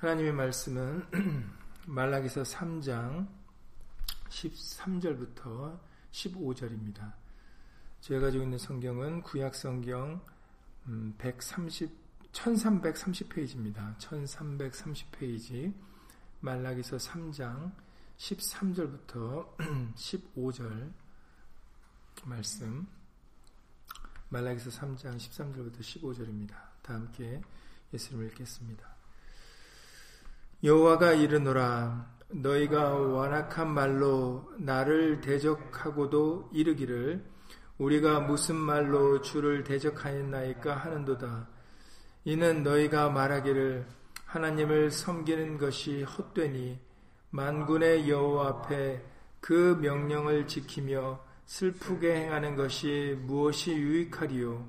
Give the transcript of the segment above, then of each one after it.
하나님의 말씀은 말라기서 3장 13절부터 15절입니다. 제가 가지고 있는 성경은 구약 성경 130 1330페이지입니다. 1330페이지 말라기서 3장 13절부터 15절 말씀 말라기서 3장 13절부터 15절입니다. 다 함께 예수님을 읽겠습니다. 여호와가 이르노라 너희가 완악한 말로 나를 대적하고도 이르기를 우리가 무슨 말로 주를 대적하였나이까 하는도다. 이는 너희가 말하기를 하나님을 섬기는 것이 헛되니 만군의 여호와 앞에 그 명령을 지키며 슬프게 행하는 것이 무엇이 유익하리요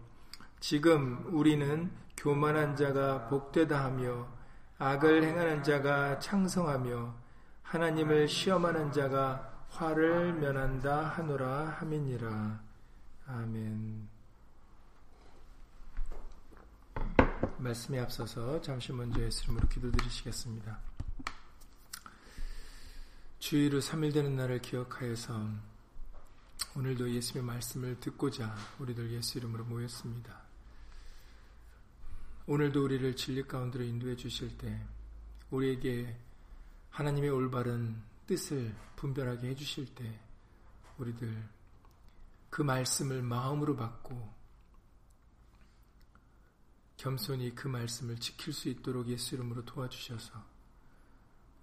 지금 우리는 교만한 자가 복되다 하며 악을 행하는 자가 창성하며 하나님을 시험하는 자가 화를 면한다 하노라 함이니라 아멘 말씀에 앞서서 잠시 먼저 예수님으로 기도드리시겠습니다. 주의로 3일 되는 날을 기억하여서 오늘도 예수님의 말씀을 듣고자 우리들 예수 이름으로 모였습니다. 오늘도 우리를 진리 가운데로 인도해 주실 때 우리에게 하나님의 올바른 뜻을 분별하게 해 주실 때 우리들 그 말씀을 마음으로 받고 겸손히 그 말씀을 지킬 수 있도록 예수 이름으로 도와주셔서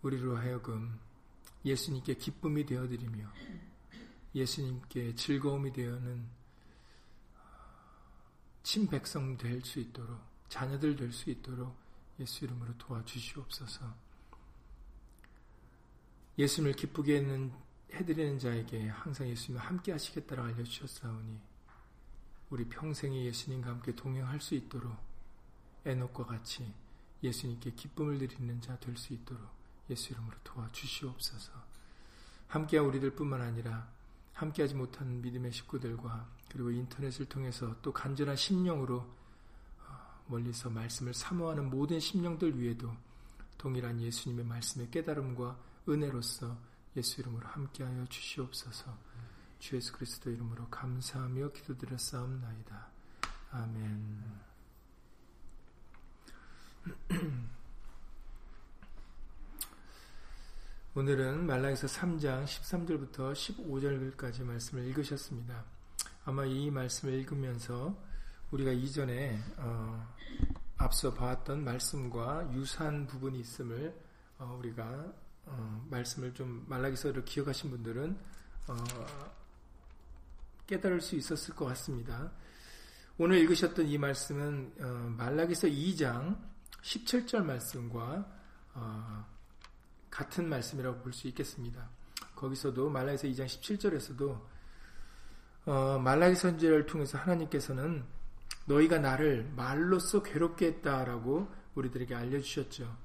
우리로 하여금 예수님께 기쁨이 되어드리며 예수님께 즐거움이 되어는 친백성 될 수 있도록 자녀들 될 수 있도록 예수 이름으로 도와주시옵소서. 예수님을 기쁘게 해드리는 자에게 항상 예수님과 함께 하시겠다고 알려주셨사오니 우리 평생에 예수님과 함께 동행할 수 있도록 에녹과 같이 예수님께 기쁨을 드리는 자 될 수 있도록 예수 이름으로 도와주시옵소서. 함께한 우리들 뿐만 아니라 함께하지 못한 믿음의 식구들과 그리고 인터넷을 통해서 또 간절한 심령으로 어, 멀리서 말씀을 사모하는 모든 심령들 위에도 동일한 예수님의 말씀의 깨달음과 은혜로서 예수 이름으로 함께하여 주시옵소서. 주 예수 그리스도 이름으로 감사하며 기도드렸사옵나이다. 아멘. 오늘은 말라에서 3장 13절부터 15절까지 말씀을 읽으셨습니다. 아마 이 말씀을 읽으면서 우리가 이전에 어, 앞서 봤던 말씀과 유사한 부분이 있음을 어, 우리가 어, 말씀을 좀 말라기서를 기억하신 분들은 어, 깨달을 수 있었을 것 같습니다. 오늘 읽으셨던 이 말씀은 어, 말라기서 2장 17절 말씀과 어, 같은 말씀이라고 볼 수 있겠습니다. 거기서도 말라기서 2장 17절에서도 어, 말라기 선지를 통해서 하나님께서는 너희가 나를 말로써 괴롭게 했다라고 우리들에게 알려주셨죠.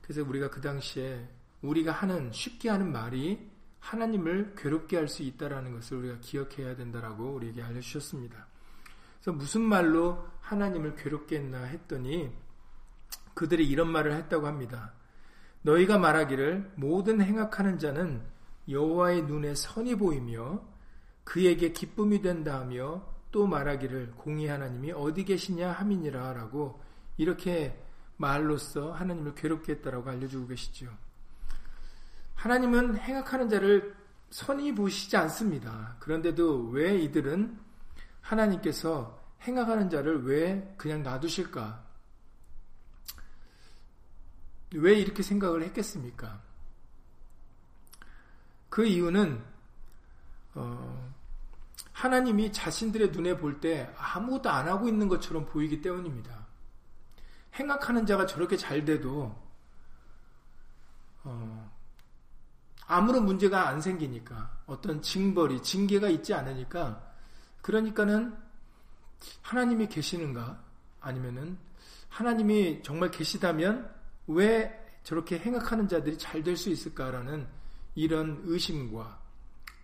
그래서 우리가 그 당시에 우리가 하는 쉽게 하는 말이 하나님을 괴롭게 할 수 있다라는 것을 우리가 기억해야 된다라고 우리에게 알려주셨습니다. 그래서 무슨 말로 하나님을 괴롭게 했나 했더니 그들이 이런 말을 했다고 합니다. 너희가 말하기를 모든 행악하는 자는 여호와의 눈에 선이 보이며 그에게 기쁨이 된다 하며 또 말하기를 공의 하나님이 어디 계시냐 함이니라 라고 이렇게 말로써 하나님을 괴롭게 했다라고 알려주고 계시죠. 하나님은 행악하는 자를 선이 보시지 않습니다. 그런데도 왜 이들은 하나님께서 행악하는 자를 왜 그냥 놔두실까? 왜 이렇게 생각을 했겠습니까? 그 이유는 어, 하나님이 자신들의 눈에 볼 때 아무것도 안 하고 있는 것처럼 보이기 때문입니다. 행악하는 자가 저렇게 잘 돼도 어, 아무런 문제가 안 생기니까 어떤 징벌이 징계가 있지 않으니까 그러니까는 하나님이 계시는가 아니면은 하나님이 정말 계시다면 왜 저렇게 행악하는 자들이 잘 될 수 있을까라는 이런 의심과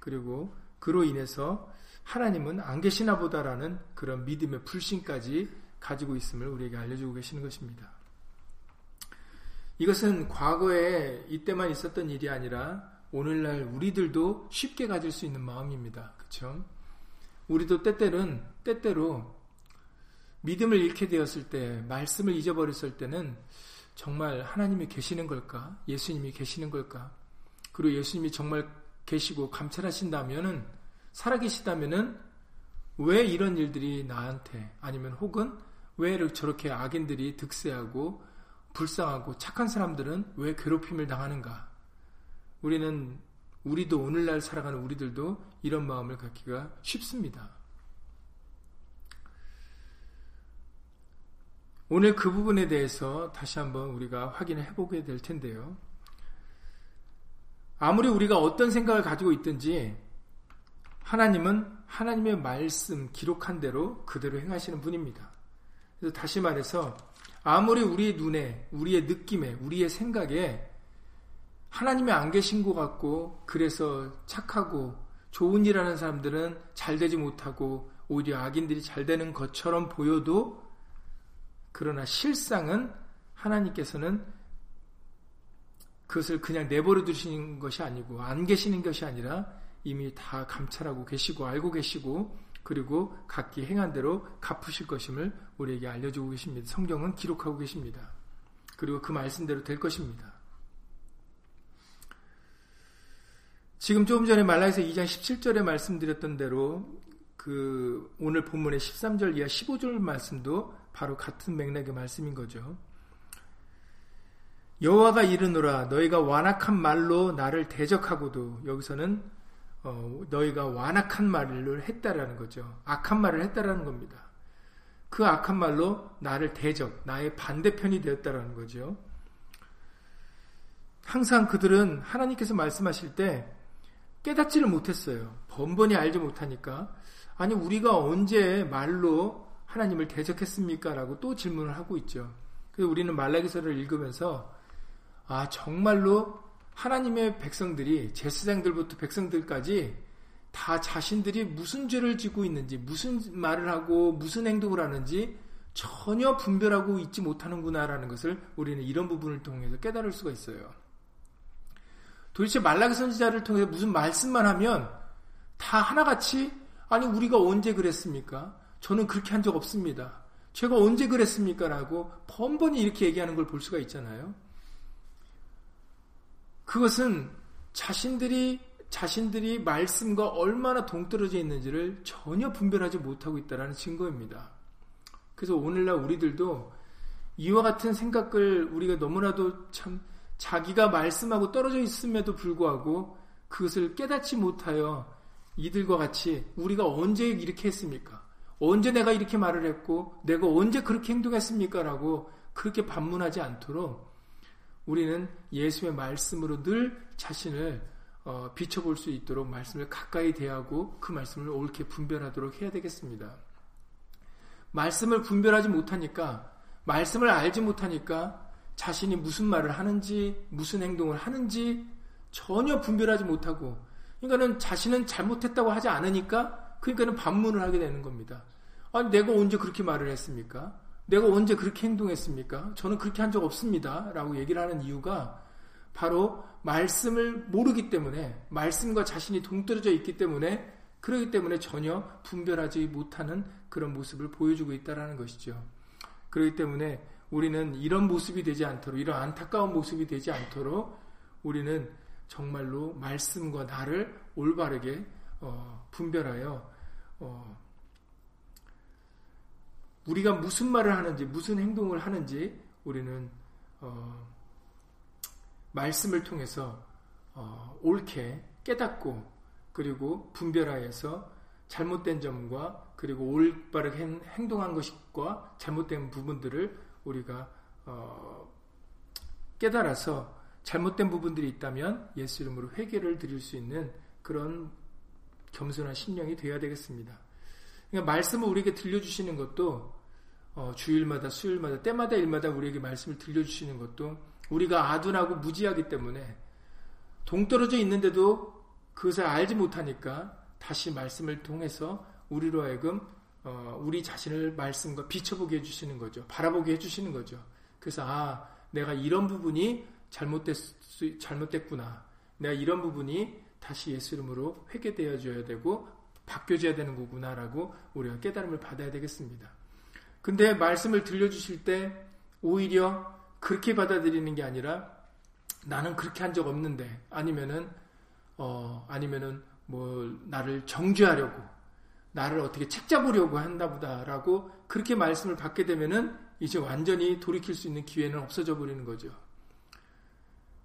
그리고 그로 인해서 하나님은 안 계시나 보다라는 그런 믿음의 불신까지 가지고 있음을 우리에게 알려주고 계시는 것입니다. 이것은 과거에 이때만 있었던 일이 아니라 오늘날 우리들도 쉽게 가질 수 있는 마음입니다. 그렇죠? 우리도 때때는 때때로 믿음을 잃게 되었을 때, 말씀을 잊어버렸을 때는 정말 하나님이 계시는 걸까? 예수님이 계시는 걸까? 그리고 예수님이 정말 계시고 감찰하신다면은 살아계시다면은 왜 이런 일들이 나한테 아니면 혹은 왜 저렇게 악인들이 득세하고 불쌍하고 착한 사람들은 왜 괴롭힘을 당하는가? 우리는 우리도 오늘날 살아가는 우리들도 이런 마음을 갖기가 쉽습니다. 오늘 그 부분에 대해서 다시 한번 우리가 확인해 보게 될 텐데요. 아무리 우리가 어떤 생각을 가지고 있든지 하나님은 하나님의 말씀 기록한 대로 그대로 행하시는 분입니다. 그래서 다시 말해서 아무리 우리의 눈에, 우리의 느낌에, 우리의 생각에 하나님이 안 계신 것 같고 그래서 착하고 좋은 일 하는 사람들은 잘 되지 못하고 오히려 악인들이 잘 되는 것처럼 보여도 그러나 실상은 하나님께서는 그것을 그냥 내버려 두시는 것이 아니고 안 계시는 것이 아니라 이미 다 감찰하고 계시고 알고 계시고 그리고 각기 행한 대로 갚으실 것임을 우리에게 알려주고 계십니다. 성경은 기록하고 계십니다. 그리고 그 말씀대로 될 것입니다. 지금 조금 전에 말라에서 2장 17절에 말씀드렸던 대로 그 오늘 본문의 13절 이하 15절 말씀도 바로 같은 맥락의 말씀인 거죠. 여호와가 이르노라 너희가 완악한 말로 나를 대적하고도 여기서는 어, 너희가 완악한 말을 했다라는 거죠. 악한 말을 했다라는 겁니다. 그 악한 말로 나를 대적, 나의 반대편이 되었다라는 거죠. 항상 그들은 하나님께서 말씀하실 때 깨닫지를 못했어요. 번번이 알지 못하니까 아니 우리가 언제 말로 하나님을 대적했습니까? 라고 또 질문을 하고 있죠. 그래서 우리는 말라기서를 읽으면서 아 정말로 하나님의 백성들이 제사장들부터 백성들까지 다 자신들이 무슨 죄를 지고 있는지 무슨 말을 하고 무슨 행동을 하는지 전혀 분별하고 있지 못하는구나라는 것을 우리는 이런 부분을 통해서 깨달을 수가 있어요. 도대체 말라기 선지자를 통해 무슨 말씀만 하면 다 하나같이 아니 우리가 언제 그랬습니까? 저는 그렇게 한 적 없습니다. 제가 언제 그랬습니까? 라고 번번이 이렇게 얘기하는 걸 볼 수가 있잖아요. 그것은 자신들이 자신들이 말씀과 얼마나 동떨어져 있는지를 전혀 분별하지 못하고 있다는 증거입니다. 그래서 오늘날 우리들도 이와 같은 생각을 우리가 너무나도 참 자기가 말씀하고 떨어져 있음에도 불구하고 그것을 깨닫지 못하여 이들과 같이 우리가 언제 이렇게 했습니까? 언제 내가 이렇게 말을 했고 내가 언제 그렇게 행동했습니까? 라고 그렇게 반문하지 않도록 우리는 예수의 말씀으로 늘 자신을 어, 비춰볼 수 있도록 말씀을 가까이 대하고 그 말씀을 옳게 분별하도록 해야 되겠습니다. 말씀을 분별하지 못하니까 말씀을 알지 못하니까 자신이 무슨 말을 하는지, 무슨 행동을 하는지 전혀 분별하지 못하고, 그러니까는 자신은 잘못했다고 하지 않으니까, 그러니까는 반문을 하게 되는 겁니다. 아니, 내가 언제 그렇게 말을 했습니까? 내가 언제 그렇게 행동했습니까? 저는 그렇게 한 적 없습니다. 라고 얘기를 하는 이유가 바로 말씀을 모르기 때문에, 말씀과 자신이 동떨어져 있기 때문에, 그러기 때문에 전혀 분별하지 못하는 그런 모습을 보여주고 있다는 것이죠. 그렇기 때문에 우리는 이런 모습이 되지 않도록 이런 안타까운 모습이 되지 않도록 우리는 정말로 말씀과 나를 올바르게 어, 분별하여 어, 우리가 무슨 말을 하는지 무슨 행동을 하는지 우리는 어, 말씀을 통해서 어, 옳게 깨닫고 그리고 분별하여서 잘못된 점과 그리고 올바르게 행동한 것과 잘못된 부분들을 우리가 어, 깨달아서 잘못된 부분들이 있다면 예수 이름으로 회개를 드릴 수 있는 그런 겸손한 심령이 되어야 되겠습니다. 그러니까 말씀을 우리에게 들려주시는 것도 어, 주일마다 수요일마다 때마다 일마다 우리에게 말씀을 들려주시는 것도 우리가 아둔하고 무지하기 때문에 동떨어져 있는데도 그것을 알지 못하니까 다시 말씀을 통해서 우리로 하여금 어, 우리 자신을 말씀과 비춰보게 해주시는 거죠. 바라보게 해주시는 거죠. 그래서 아 내가 이런 부분이 잘못됐, 잘못됐구나. 내가 이런 부분이 다시 예수 이름으로 회개되어줘야 되고 바뀌어져야 되는 거구나라고 우리가 깨달음을 받아야 되겠습니다. 근데 말씀을 들려주실 때 오히려 그렇게 받아들이는 게 아니라 나는 그렇게 한 적 없는데 아니면은 어 아니면은 뭐 나를 정죄하려고 나를 어떻게 책 잡으려고 한다 보다라고 그렇게 말씀을 받게 되면은 이제 완전히 돌이킬 수 있는 기회는 없어져 버리는 거죠.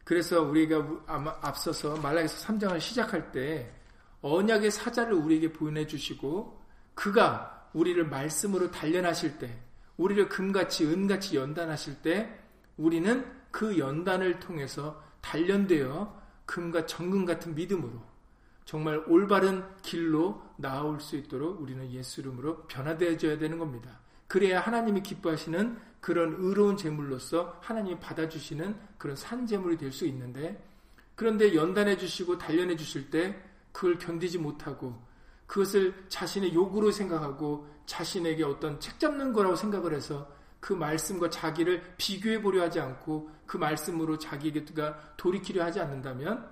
그래서 우리가 아마 앞서서 말라기서 3장을 시작할 때 언약의 사자를 우리에게 보내 주시고 그가 우리를 말씀으로 단련하실 때 우리를 금같이 은같이 연단하실 때 우리는 그 연단을 통해서 단련되어 금과 정금 같은 믿음으로 정말 올바른 길로 나아올 수 있도록 우리는 예수 이름으로 변화되어져야 되는 겁니다. 그래야 하나님이 기뻐하시는 그런 의로운 제물로서 하나님이 받아주시는 그런 산 제물이 될 수 있는데 그런데 연단해 주시고 단련해 주실 때 그걸 견디지 못하고 그것을 자신의 욕으로 생각하고 자신에게 어떤 책 잡는 거라고 생각을 해서 그 말씀과 자기를 비교해 보려 하지 않고 그 말씀으로 자기가 돌이키려 하지 않는다면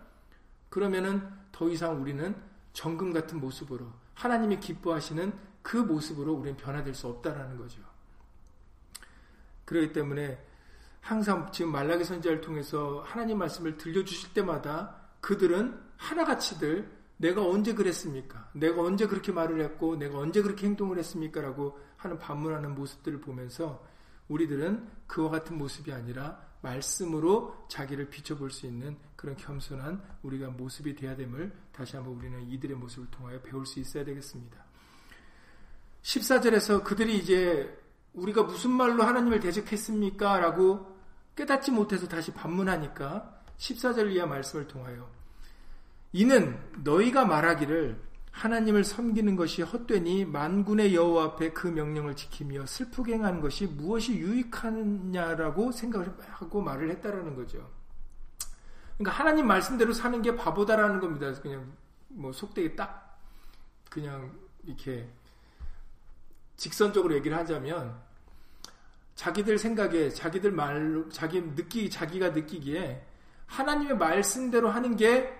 그러면은 더 이상 우리는 정금 같은 모습으로 하나님이 기뻐하시는 그 모습으로 우리는 변화될 수 없다라는 거죠. 그렇기 때문에 항상 지금 말라기 선지자를 통해서 하나님 말씀을 들려주실 때마다 그들은 하나같이들 내가 언제 그랬습니까? 내가 언제 그렇게 말을 했고 내가 언제 그렇게 행동을 했습니까? 라고 하는 반문하는 모습들을 보면서 우리들은 그와 같은 모습이 아니라 말씀으로 자기를 비춰볼 수 있는 그런 겸손한 우리가 모습이 되어야 됨을 다시 한번 우리는 이들의 모습을 통하여 배울 수 있어야 되겠습니다. 14절에서 그들이 이제 우리가 무슨 말로 하나님을 대적했습니까? 라고 깨닫지 못해서 다시 반문하니까 14절 이하 말씀을 통하여 이는 너희가 말하기를 하나님을 섬기는 것이 헛되니 만군의 여호와 앞에 그 명령을 지키며 슬프게 행하는 것이 무엇이 유익하느냐라고 생각을 하고 말을 했다라는 거죠. 그러니까 하나님 말씀대로 사는 게 바보다라는 겁니다. 그냥 뭐 속되게 딱 그냥 이렇게 직선적으로 얘기를 하자면 자기들 생각에 자기들 말로 자기 느끼 자기가 느끼기에 하나님의 말씀대로 하는 게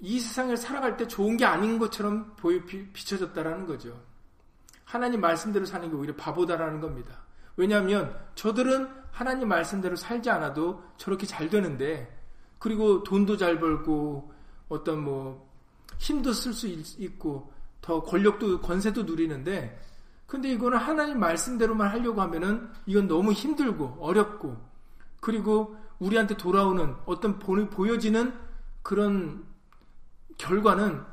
이 세상을 살아갈 때 좋은 게 아닌 것처럼 보여 비춰졌다라는 거죠. 하나님 말씀대로 사는 게 오히려 바보다라는 겁니다. 왜냐하면 저들은 하나님 말씀대로 살지 않아도 저렇게 잘 되는데 그리고 돈도 잘 벌고 어떤 뭐 힘도 쓸 수 있고 더 권력도 권세도 누리는데 근데 이거는 하나님 말씀대로만 하려고 하면은 이건 너무 힘들고 어렵고 그리고 우리한테 돌아오는 어떤 보여지는 그런 결과는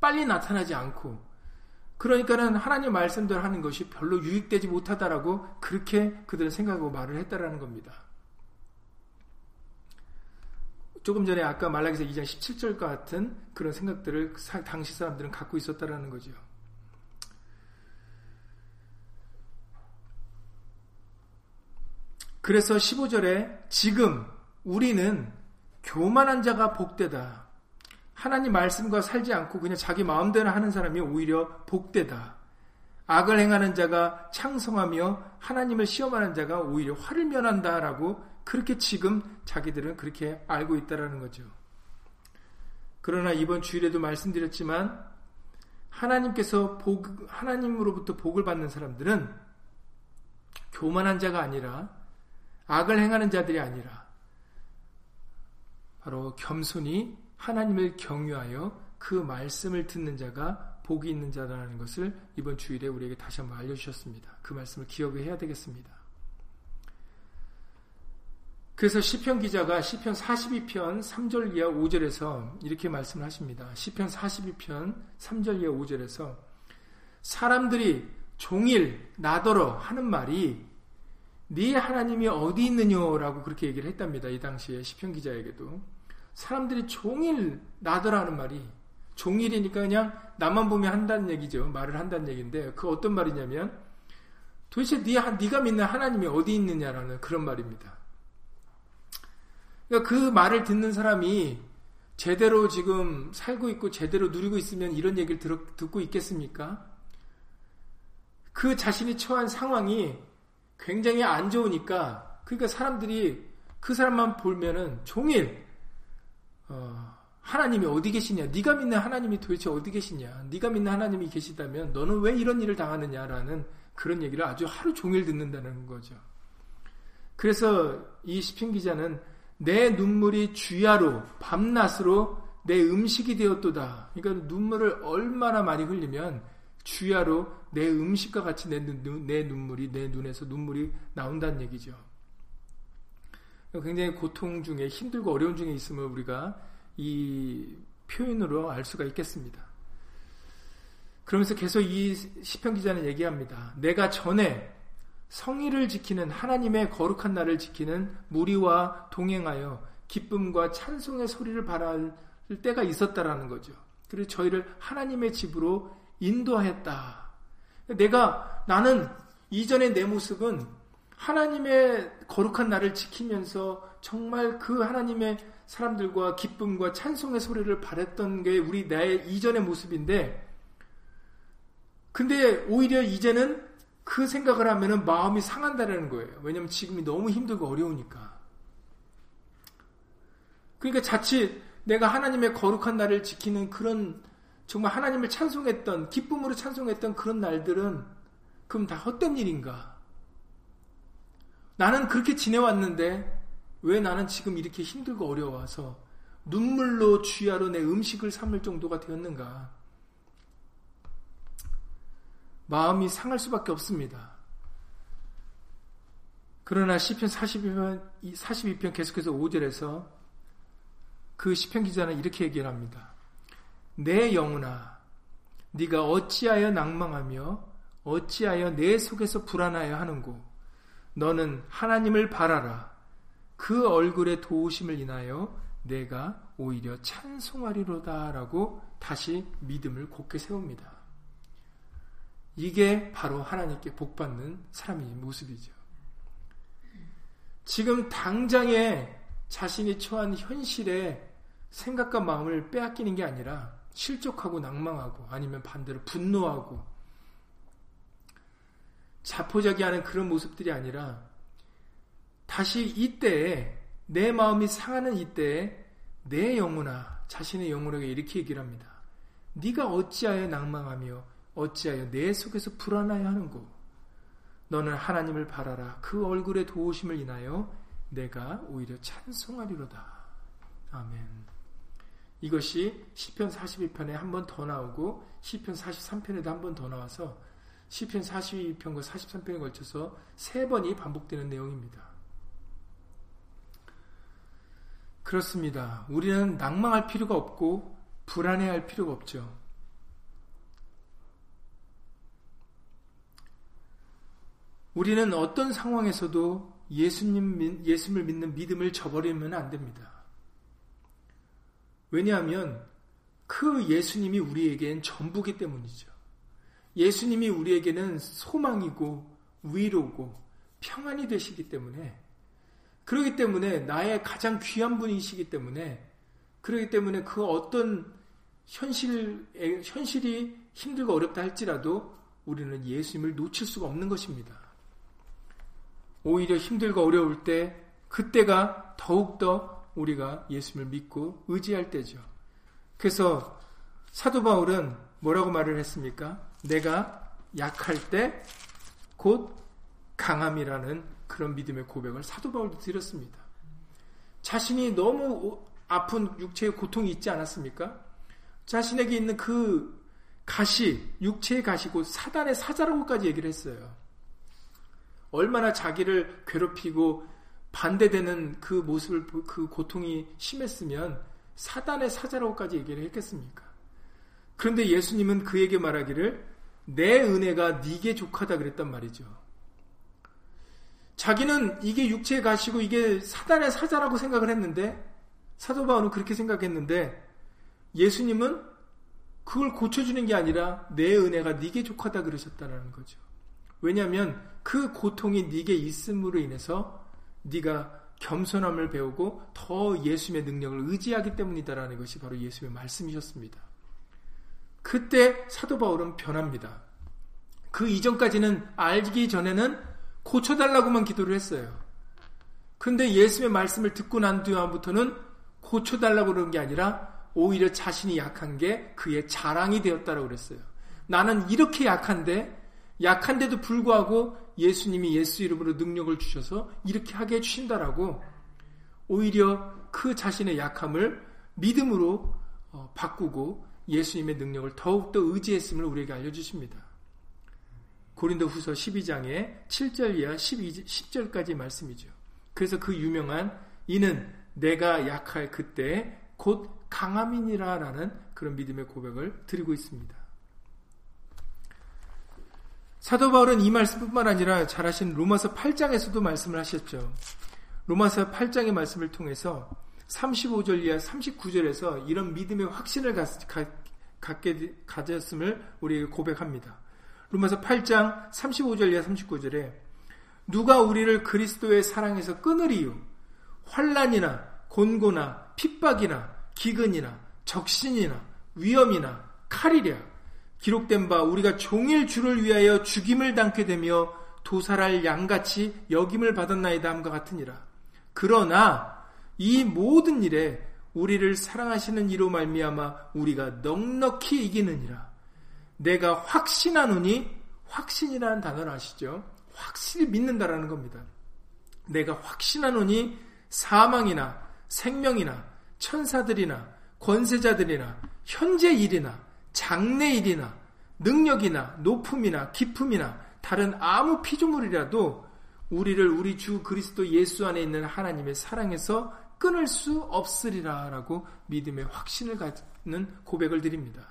빨리 나타나지 않고 그러니까는 하나님 말씀대로 하는 것이 별로 유익되지 못하다라고 그렇게 그들은 생각하고 말을 했다라는 겁니다. 조금 전에 아까 말라기서 2장 17절과 같은 그런 생각들을 당시 사람들은 갖고 있었다라는 거죠. 그래서 15절에 지금 우리는 교만한 자가 복되다. 하나님 말씀과 살지 않고 그냥 자기 마음대로 하는 사람이 오히려 복되다. 악을 행하는 자가 창성하며 하나님을 시험하는 자가 오히려 화를 면한다라고 그렇게 지금 자기들은 그렇게 알고 있다라는 거죠. 그러나 이번 주일에도 말씀드렸지만 하나님께서 복, 하나님으로부터 복을 받는 사람들은 교만한 자가 아니라 악을 행하는 자들이 아니라 바로 겸손히 하나님을 경유하여 그 말씀을 듣는 자가 복이 있는 자라는 것을 이번 주일에 우리에게 다시 한번 알려주셨습니다. 그 말씀을 기억해야 되겠습니다. 그래서 시편 기자가 시편 42편 3절 이하 5절에서 이렇게 말씀을 하십니다. 시편 42편 3절 이하 5절에서 사람들이 종일 나더러 하는 말이 네 하나님이 어디 있느냐라고 그렇게 얘기를 했답니다. 이 당시에 시편 기자에게도 사람들이 종일 나더라는 말이 종일이니까 그냥 나만 보면 한다는 얘기죠. 말을 한다는 얘기인데 그 어떤 말이냐면 도대체 네, 네가 믿는 하나님이 어디 있느냐라는 그런 말입니다. 그러니까 그 말을 듣는 사람이 제대로 지금 살고 있고 제대로 누리고 있으면 이런 얘기를 들어, 듣고 있겠습니까? 그 자신이 처한 상황이 굉장히 안 좋으니까 그러니까 사람들이 그 사람만 보면은 종일 어, 하나님이 어디 계시냐? 네가 믿는 하나님이 도대체 어디 계시냐? 네가 믿는 하나님이 계시다면 너는 왜 이런 일을 당하느냐라는 그런 얘기를 아주 하루 종일 듣는다는 거죠. 그래서 이 시편 기자는 내 눈물이 주야로 밤낮으로 내 음식이 되었도다. 그러니까 눈물을 얼마나 많이 흘리면 주야로 내 음식과 같이 내, 눈, 내 눈물이 내 눈에서 눈물이 나온다는 얘기죠. 굉장히 고통 중에 힘들고 어려운 중에 있음을 우리가 이 표현으로 알 수가 있겠습니다. 그러면서 계속 이 시편 기자는 얘기합니다. 내가 전에 성의를 지키는 하나님의 거룩한 날을 지키는 무리와 동행하여 기쁨과 찬송의 소리를 바랄 때가 있었다라는 거죠. 그리고 저희를 하나님의 집으로 인도하였다. 내가 나는 이전의 내 모습은 하나님의 거룩한 날을 지키면서 정말 그 하나님의 사람들과 기쁨과 찬송의 소리를 바랬던 게 우리 나의 이전의 모습인데 근데 오히려 이제는 그 생각을 하면은 마음이 상한다는 거예요. 왜냐면 지금이 너무 힘들고 어려우니까. 그러니까 자칫 내가 하나님의 거룩한 날을 지키는 그런 정말 하나님을 찬송했던 기쁨으로 찬송했던 그런 날들은 그럼 다 헛된 일인가? 나는 그렇게 지내왔는데 왜 나는 지금 이렇게 힘들고 어려워서 눈물로 주야로 내 음식을 삼을 정도가 되었는가? 마음이 상할 수밖에 없습니다. 그러나 시편 42편, 42편 계속해서 5절에서 그 시편 기자는 이렇게 얘기를 합니다. 내 영혼아, 네가 어찌하여 낭망하며 어찌하여 내 속에서 불안하여 하는고 너는 하나님을 바라라. 그 얼굴의 도우심을 인하여 내가 오히려 찬송하리로다 라고 다시 믿음을 굳게 세웁니다. 이게 바로 하나님께 복받는 사람의 모습이죠. 지금 당장에 자신이 처한 현실에 생각과 마음을 빼앗기는 게 아니라 실족하고 낭망하고 아니면 반대로 분노하고 자포자기하는 그런 모습들이 아니라 다시 이때에 내 마음이 상하는 이때에 내 영혼아 자신의 영혼에게 이렇게 얘기를 합니다. 네가 어찌하여 낭망하며 어찌하여 내 속에서 불안하여 하는고 너는 하나님을 바라라 그 얼굴의 도우심을 인하여 내가 오히려 찬송하리로다. 아멘. 이것이 시편 42편에 한 번 더 나오고 시편 43편에도 한 번 더 나와서 시편 42편과 43편에 걸쳐서 세 번이 반복되는 내용입니다. 그렇습니다. 우리는 낭망할 필요가 없고 불안해할 필요가 없죠. 우리는 어떤 상황에서도 예수님, 예수를 믿는 믿음을 저버리면 안 됩니다. 왜냐하면 그 예수님이 우리에겐 전부기 때문이죠. 예수님이 우리에게는 소망이고 위로고 평안이 되시기 때문에 그러기 때문에 나의 가장 귀한 분이시기 때문에 그러기 때문에 그 어떤 현실 현실이 힘들고 어렵다 할지라도 우리는 예수님을 놓칠 수가 없는 것입니다. 오히려 힘들고 어려울 때 그때가 더욱더 우리가 예수님을 믿고 의지할 때죠. 그래서 사도 바울은 뭐라고 말을 했습니까? 내가 약할 때 곧 강함이라는 그런 믿음의 고백을 사도 바울도 드렸습니다. 자신이 너무 아픈 육체의 고통이 있지 않았습니까? 자신에게 있는 그 가시, 육체의 가시고 사단의 사자라고까지 얘기를 했어요. 얼마나 자기를 괴롭히고 반대되는 그 모습을 그 고통이 심했으면 사단의 사자라고까지 얘기를 했겠습니까? 그런데 예수님은 그에게 말하기를 내 은혜가 네게 족하다 그랬단 말이죠. 자기는 이게 육체에 가시고 이게 사단의 사자라고 생각을 했는데 사도 바울은 그렇게 생각했는데 예수님은 그걸 고쳐주는 게 아니라 내 은혜가 네게 족하다 그러셨다라는 거죠. 왜냐하면 그 고통이 네게 있음으로 인해서 네가 겸손함을 배우고 더 예수님의 능력을 의지하기 때문이다라는 것이 바로 예수님의 말씀이셨습니다. 그때 사도 바울은 변합니다. 그 이전까지는 알기 전에는 고쳐달라고만 기도를 했어요. 근데 예수의 말씀을 듣고 난 뒤부터는 고쳐달라고 그런 게 아니라 오히려 자신이 약한 게 그의 자랑이 되었다라고 그랬어요. 나는 이렇게 약한데 약한데도 불구하고 예수님이 예수 이름으로 능력을 주셔서 이렇게 하게 해주신다라고 오히려 그 자신의 약함을 믿음으로 어, 바꾸고 예수님의 능력을 더욱더 의지했음을 우리에게 알려주십니다. 고린도 후서 12장의 7절 이하 12, 10절까지 말씀이죠. 그래서 그 유명한 이는 내가 약할 그때 곧 강함이니라 라는 그런 믿음의 고백을 드리고 있습니다. 사도 바울은 이 말씀뿐만 아니라 잘 아시는 로마서 8장에서도 말씀을 하셨죠. 로마서 8장의 말씀을 통해서 35절 이하 39절에서 이런 믿음의 확신을 갖게 가졌음을 우리에게 고백합니다. 로마서 8장 35절 이하 39절에 누가 우리를 그리스도의 사랑에서 끊으리요 환란이나 곤고나 핍박이나 기근이나 적신이나 위험이나 칼이랴 기록된 바 우리가 종일 주를 위하여 죽임을 당게 되며 도살할 양같이 여김을 받았나이다 함과 같으니라. 그러나 이 모든 일에 우리를 사랑하시는 이로 말미암아 우리가 넉넉히 이기느니라. 내가 확신하노니 확신이라는 단어를 아시죠? 확실히 믿는다라는 겁니다. 내가 확신하노니 사망이나 생명이나 천사들이나 권세자들이나 현재 일이나 장래 일이나 능력이나 높음이나 기품이나 다른 아무 피조물이라도 우리를 우리 주 그리스도 예수 안에 있는 하나님의 사랑에서 끊을 수 없으리라라고 믿음의 확신을 갖는 고백을 드립니다.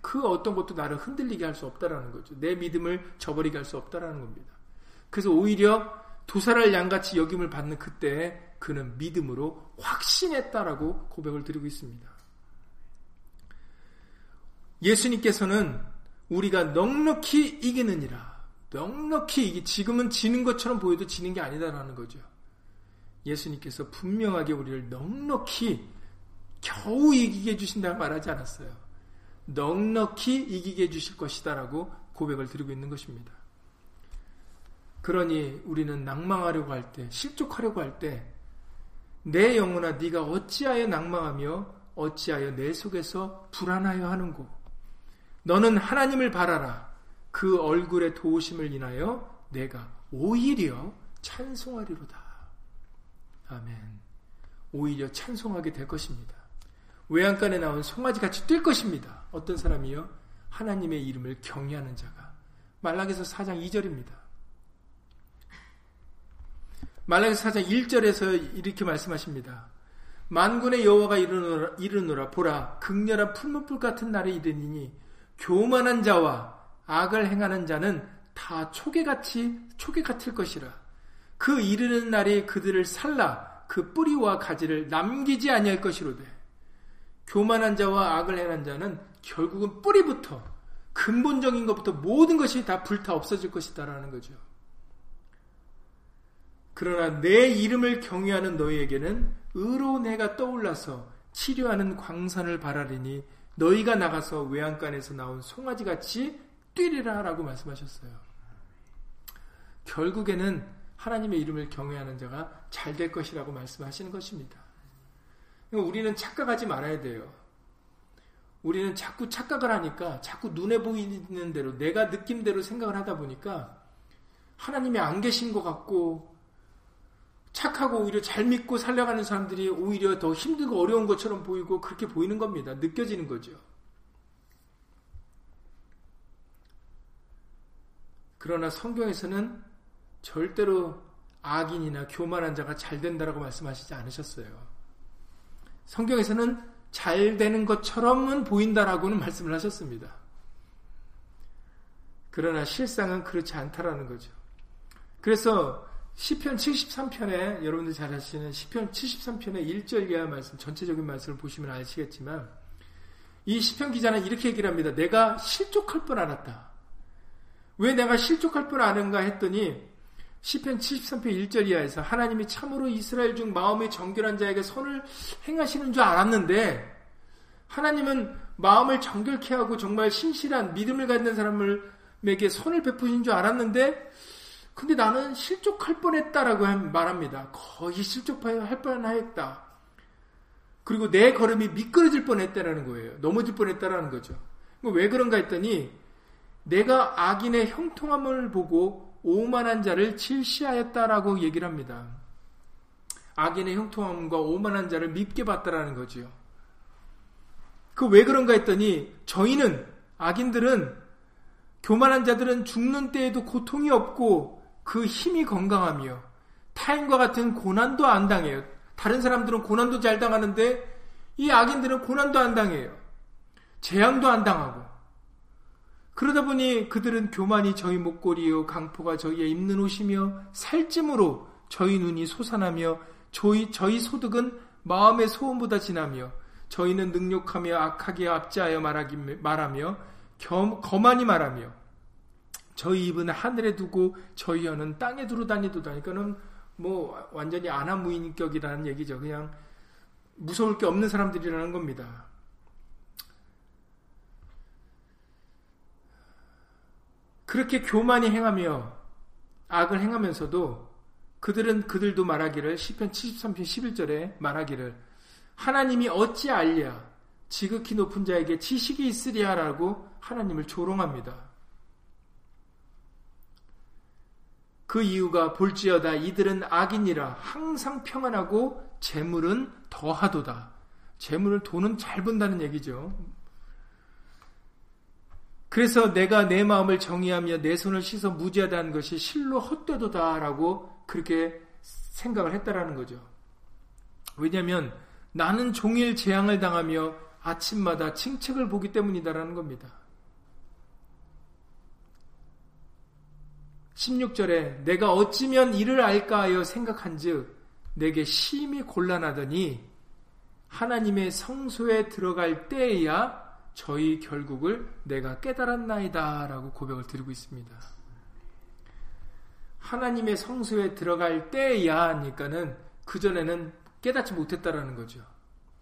그 어떤 것도 나를 흔들리게 할 수 없다라는 거죠. 내 믿음을 저버리게 할 수 없다라는 겁니다. 그래서 오히려 도살할 양같이 여김을 받는 그때 그는 믿음으로 확신했다라고 고백을 드리고 있습니다. 예수님께서는 우리가 넉넉히 이기느니라. 넉넉히 이기, 지금은 지는 것처럼 보여도 지는 게 아니다라는 거죠. 예수님께서 분명하게 우리를 넉넉히 겨우 이기게 해주신다 말하지 않았어요. 넉넉히 이기게 해주실 것이다라고 고백을 드리고 있는 것입니다. 그러니 우리는 낭망하려고 할 때, 실족하려고 할 때, 내 영혼아 네가 어찌하여 낭망하며 어찌하여 내 속에서 불안하여 하는고 너는 하나님을 바라라 그 얼굴의 도우심을 인하여 내가 오히려 찬송하리로다 아멘. 오히려 찬송하게 될 것입니다. 외양간에 나온 송아지 같이 뛸 것입니다. 어떤 사람이요? 하나님의 이름을 경외하는 자가. 말라기서 4장 2절입니다. 말라기 사장 1절에서 이렇게 말씀하십니다. 만군의 여호와가 이르노라, 이르노라 보라 극렬한 풀무불 같은 날에 이르니니 교만한 자와 악을 행하는 자는 다 초계같이 초계 같을 것이라 그 이르는 날이 그들을 살라 그 뿌리와 가지를 남기지 아니할 것이로되 교만한 자와 악을 행하는 자는 결국은 뿌리부터 근본적인 것부터 모든 것이 다 불타 없어질 것이다라는 거죠. 그러나 내 이름을 경외하는 너희에게는 의로 내가 떠올라서 치료하는 광선을 바라리니 너희가 나가서 외양간에서 나온 송아지같이 뛰리라 라고 말씀하셨어요. 결국에는 하나님의 이름을 경외하는 자가 잘 될 것이라고 말씀하시는 것입니다. 우리는 착각하지 말아야 돼요. 우리는 자꾸 착각을 하니까 자꾸 눈에 보이는 대로 내가 느낌대로 생각을 하다 보니까 하나님이 안 계신 것 같고 착하고 오히려 잘 믿고 살려가는 사람들이 오히려 더 힘들고 어려운 것처럼 보이고 그렇게 보이는 겁니다. 느껴지는 거죠. 그러나 성경에서는 절대로 악인이나 교만한 자가 잘 된다라고 말씀하시지 않으셨어요. 성경에서는 잘 되는 것처럼은 보인다라고는 말씀을 하셨습니다. 그러나 실상은 그렇지 않다라는 거죠. 그래서 시편 73편에 여러분들 잘 아시는 시편 73편의 1절 이하 말씀 전체적인 말씀을 보시면 아시겠지만 이 시편 기자는 이렇게 얘기를 합니다. 내가 실족할 뻔 알았다. 왜 내가 실족할 뻔 아는가 했더니 시편 73편 1절 이하에서 하나님이 참으로 이스라엘 중 마음이 정결한 자에게 선을 행하시는 줄 알았는데 하나님은 마음을 정결케 하고 정말 신실한 믿음을 갖는 사람에게 선을 베푸신 줄 알았는데 근데 나는 실족할 뻔했다라고 말합니다. 거의 실족할 뻔하였다. 그리고 내 걸음이 미끄러질 뻔했다라는 거예요. 넘어질 뻔했다라는 거죠. 왜 그런가 했더니 내가 악인의 형통함을 보고 오만한 자를 질시하였다라고 얘기를 합니다. 악인의 형통함과 오만한 자를 밉게 봤다라는 거지요. 그 왜 그런가 했더니 저희는 악인들은 교만한 자들은 죽는 때에도 고통이 없고 그 힘이 건강하며 타인과 같은 고난도 안 당해요. 다른 사람들은 고난도 잘 당하는데 이 악인들은 고난도 안 당해요. 재앙도 안 당하고. 그러다 보니 그들은 교만이 저희 목걸이요 강포가 저희의 입는 옷이며 살찜으로 저희 눈이 솟아나며 저희, 저희 소득은 마음의 소원보다 지나며 저희는 능욕하며 악하게 압제하여 말하기, 말하며 겸, 거만히 말하며 저희 입은 하늘에 두고 저희 혀는 땅에 두루 다니도다. 그러니까는 뭐 완전히 아나무인격이라는 얘기죠. 그냥 무서울 게 없는 사람들이라는 겁니다. 그렇게 교만히 행하며 악을 행하면서도 그들은 그들도 말하기를 시편 73편 11절에 말하기를 하나님이 어찌 알랴 지극히 높은 자에게 지식이 있으리야라고 하나님을 조롱합니다. 그 이유가 볼지어다 이들은 악인이라 항상 평안하고 재물은 더하도다. 재물을 돈은 잘 번다는 얘기죠. 그래서 내가 내 마음을 정의하며 내 손을 씻어 무지하다는 것이 실로 헛되도다라고 그렇게 생각을 했다라는 거죠. 왜냐하면 나는 종일 재앙을 당하며 아침마다 칭책을 보기 때문이다라는 겁니다. 16절에 내가 어찌면 이를 알까 하여 생각한즉 내게 심히 곤란하더니 하나님의 성소에 들어갈 때에야 저희 결국을 내가 깨달았나이다 라고 고백을 드리고 있습니다. 하나님의 성소에 들어갈 때야 하니까는 그전에는 깨닫지 못했다라는 거죠.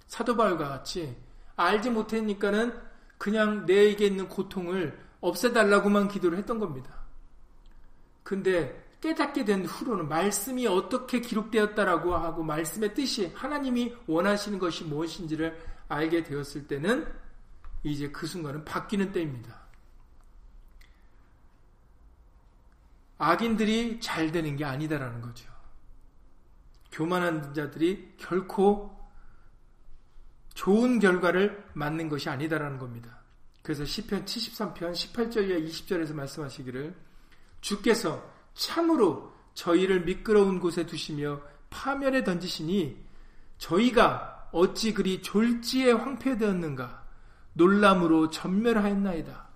사도 바울과 같이 알지 못했니까는 그냥 내게 있는 고통을 없애달라고만 기도를 했던 겁니다. 근데 깨닫게 된 후로는 말씀이 어떻게 기록되었다라고 하고 말씀의 뜻이 하나님이 원하시는 것이 무엇인지를 알게 되었을 때는 이제 그 순간은 바뀌는 때입니다. 악인들이 잘 되는 게 아니다라는 거죠. 교만한 자들이 결코 좋은 결과를 맞는 것이 아니다라는 겁니다. 그래서 시편 73편 18절 이하 20절에서 말씀하시기를 주께서 참으로 저희를 미끄러운 곳에 두시며 파멸에 던지시니 저희가 어찌 그리 졸지에 황폐되었는가 놀람으로 전멸하였나이다.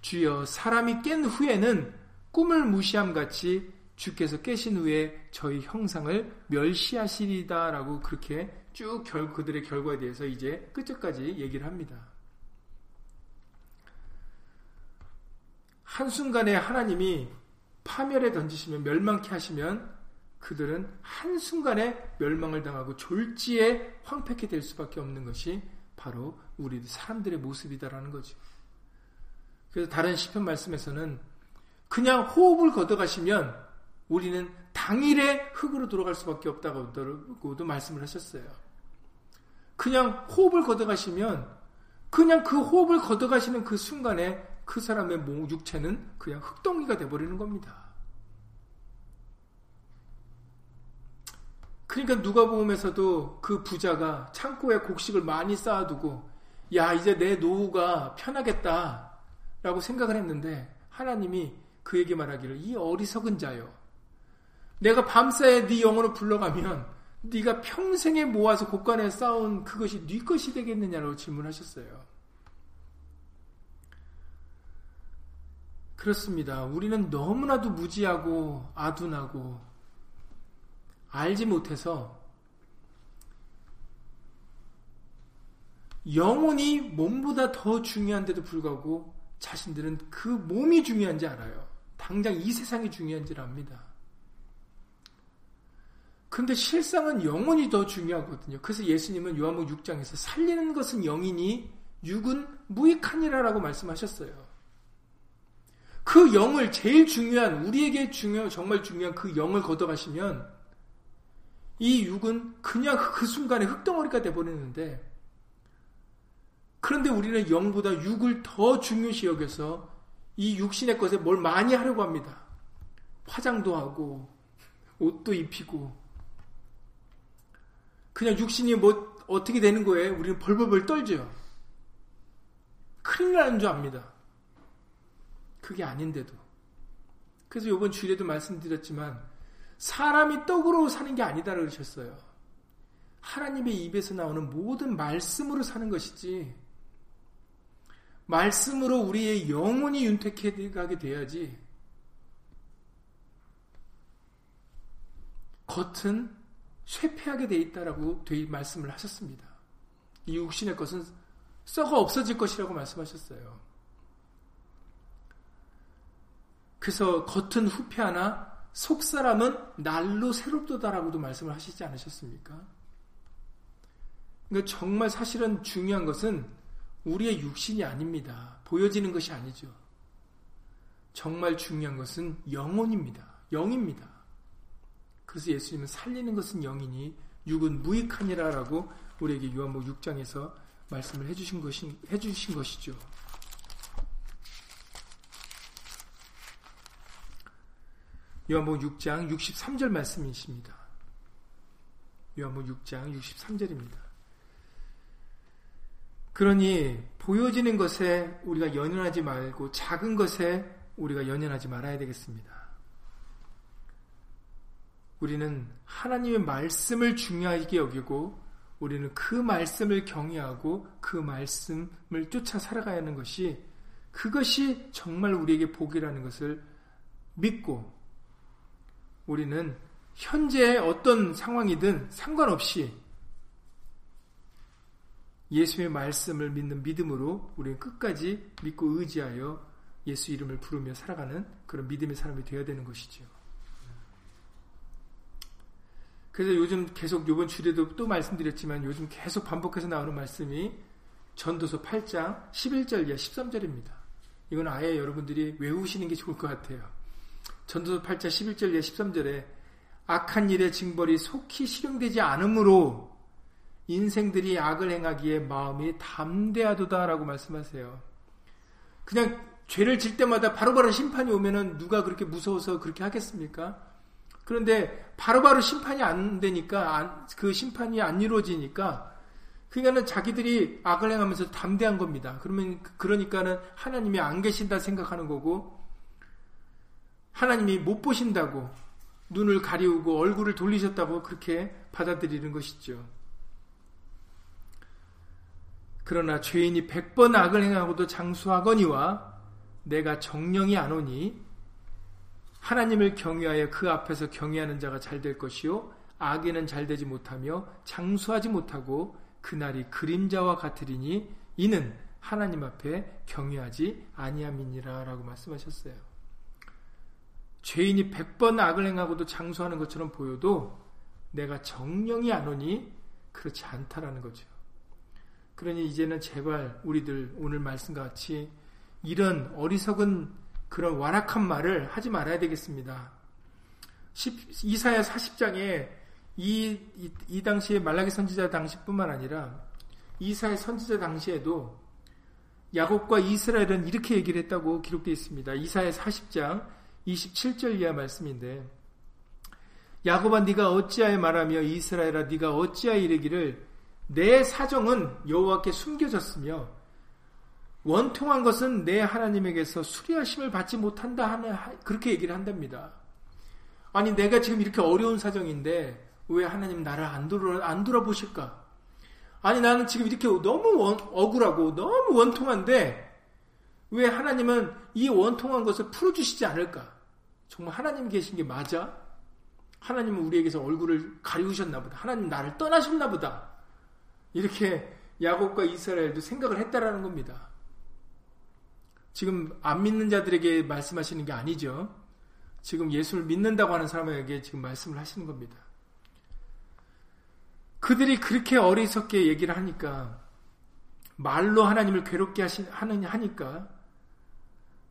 주여 사람이 깬 후에는 꿈을 무시함 같이 주께서 깨신 후에 저희 형상을 멸시하시리다라고 그렇게 쭉 결, 그들의 결과에 대해서 이제 끝까지 얘기를 합니다. 한순간에 하나님이 파멸에 던지시면 멸망케 하시면 그들은 한순간에 멸망을 당하고 졸지에 황폐케 될 수밖에 없는 것이 바로 우리 사람들의 모습이다라는 거죠. 그래서 다른 시편 말씀에서는 그냥 호흡을 걷어가시면 우리는 당일에 흙으로 돌아갈 수밖에 없다고도 말씀을 하셨어요. 그냥 호흡을 걷어가시면 그냥 그 호흡을 걷어가시는 그 순간에 그 사람의 몸, 육체는 그냥 흙덩이가 돼버리는 겁니다. 그러니까 누가 보험에서도 그 부자가 창고에 곡식을 많이 쌓아두고 야 이제 내 노후가 편하겠다 라고 생각을 했는데 하나님이 그에게 말하기를 이 어리석은 자요 내가 밤새 네 영혼을 불러가면 네가 평생에 모아서 곳간에 쌓은 그것이 네 것이 되겠느냐고 질문하셨어요. 그렇습니다. 우리는 너무나도 무지하고 아둔하고 알지 못해서 영혼이 몸보다 더 중요한데도 불구하고 자신들은 그 몸이 중요한지 알아요. 당장 이 세상이 중요한지를 압니다. 근데 실상은 영혼이 더 중요하거든요. 그래서 예수님은 요한복 6장에서 살리는 것은 영이니 육은 무익하니라라고 말씀하셨어요. 그 영을 제일 중요한 우리에게 중요 정말 중요한 그 영을 걷어가시면 이 육은 그냥 그 순간에 흙덩어리가 돼버리는데 그런데 우리는 영보다 육을 더 중요시 여겨서 이 육신의 것에 뭘 많이 하려고 합니다. 화장도 하고 옷도 입히고 그냥 육신이 뭐 어떻게 되는 거예요? 우리는 벌벌벌 떨죠. 큰일 나는 줄 압니다. 그게 아닌데도. 그래서 이번 주일에도 말씀드렸지만 사람이 떡으로 사는 게 아니다 그러셨어요. 하나님의 입에서 나오는 모든 말씀으로 사는 것이지 말씀으로 우리의 영혼이 윤택해 가게 돼야지 겉은 쇠폐하게 돼 있다라고 말씀을 하셨습니다. 이 육신의 것은 썩어 없어질 것이라고 말씀하셨어요. 그래서 겉은 후패하나 속 사람은 날로 새롭도다라고도 말씀을 하시지 않으셨습니까? 그러니까 정말 사실은 중요한 것은 우리의 육신이 아닙니다. 보여지는 것이 아니죠. 정말 중요한 것은 영혼입니다. 영입니다. 그래서 예수님은 살리는 것은 영이니 육은 무익하니라라고 우리에게 요한복 6장에서 말씀을 해주신 것이 해주신 것이죠. 요한복 6장 63절 말씀이십니다. 요한복 6장 63절입니다. 그러니 보여지는 것에 우리가 연연하지 말고 작은 것에 우리가 연연하지 말아야 되겠습니다. 우리는 하나님의 말씀을 중요하게 여기고 우리는 그 말씀을 경외하고 그 말씀을 쫓아 살아가야 하는 것이 그것이 정말 우리에게 복이라는 것을 믿고 우리는 현재 어떤 상황이든 상관없이 예수의 말씀을 믿는 믿음으로 우리는 끝까지 믿고 의지하여 예수 이름을 부르며 살아가는 그런 믿음의 사람이 되어야 되는 것이죠. 그래서 요즘 계속 요번 주에도 또 말씀드렸지만 요즘 계속 반복해서 나오는 말씀이 전도서 8장 11절 이하 13절입니다. 이건 아예 여러분들이 외우시는 게 좋을 것 같아요. 전도서 8장 11절 이하 13절에 악한 일의 징벌이 속히 실행되지 않으므로 인생들이 악을 행하기에 마음이 담대하도다라고 말씀하세요. 그냥 죄를 질 때마다 바로바로 바로 심판이 오면은 누가 그렇게 무서워서 그렇게 하겠습니까? 그런데 바로바로 심판이 안 되니까 그 심판이 안 이루어지니까 그러니까는 자기들이 악을 행하면서 담대한 겁니다. 그러면 그러니까는 하나님이 안 계신다 생각하는 거고 하나님이 못 보신다고 눈을 가리우고 얼굴을 돌리셨다고 그렇게 받아들이는 것이죠. 그러나 죄인이 백번 악을 행하고도 장수하거니와 내가 정령이 안 오니 하나님을 경외하여 그 앞에서 경외하는 자가 잘 될 것이요 악에는 잘 되지 못하며 장수하지 못하고 그날이 그림자와 같으리니 이는 하나님 앞에 경외하지 아니함이니라라고 말씀하셨어요. 죄인이 백번 악을 행하고도 장수하는 것처럼 보여도 내가 정령이 안 오니 그렇지 않다라는 거죠. 그러니 이제는 제발 우리들 오늘 말씀과 같이 이런 어리석은 그런 완악한 말을 하지 말아야 되겠습니다. 10, 이사야 40장에 이, 이, 이 당시에 말라기 선지자 당시뿐만 아니라 이사야 선지자 당시에도 야곱과 이스라엘은 이렇게 얘기를 했다고 기록되어 있습니다. 이사야 40장 27절 이하 말씀인데 야곱아 네가 어찌하여 말하며 이스라엘아 네가 어찌하여 이르기를 내 사정은 여호와께 숨겨졌으며 원통한 것은 내 하나님에게서 수리하심을 받지 못한다 하는 그렇게 얘기를 한답니다. 아니 내가 지금 이렇게 어려운 사정인데 왜 하나님 나를 안 돌아 안 돌아보실까? 아니 나는 지금 이렇게 너무 원, 억울하고 너무 원통한데 왜 하나님은 이 원통한 것을 풀어주시지 않을까? 정말 하나님 계신 게 맞아? 하나님은 우리에게서 얼굴을 가리우셨나 보다. 하나님 나를 떠나셨나 보다. 이렇게 야곱과 이스라엘도 생각을 했다라는 겁니다. 지금 안 믿는 자들에게 말씀하시는 게 아니죠. 지금 예수를 믿는다고 하는 사람에게 지금 말씀을 하시는 겁니다. 그들이 그렇게 어리석게 얘기를 하니까 말로 하나님을 괴롭게 하시, 하는 하니까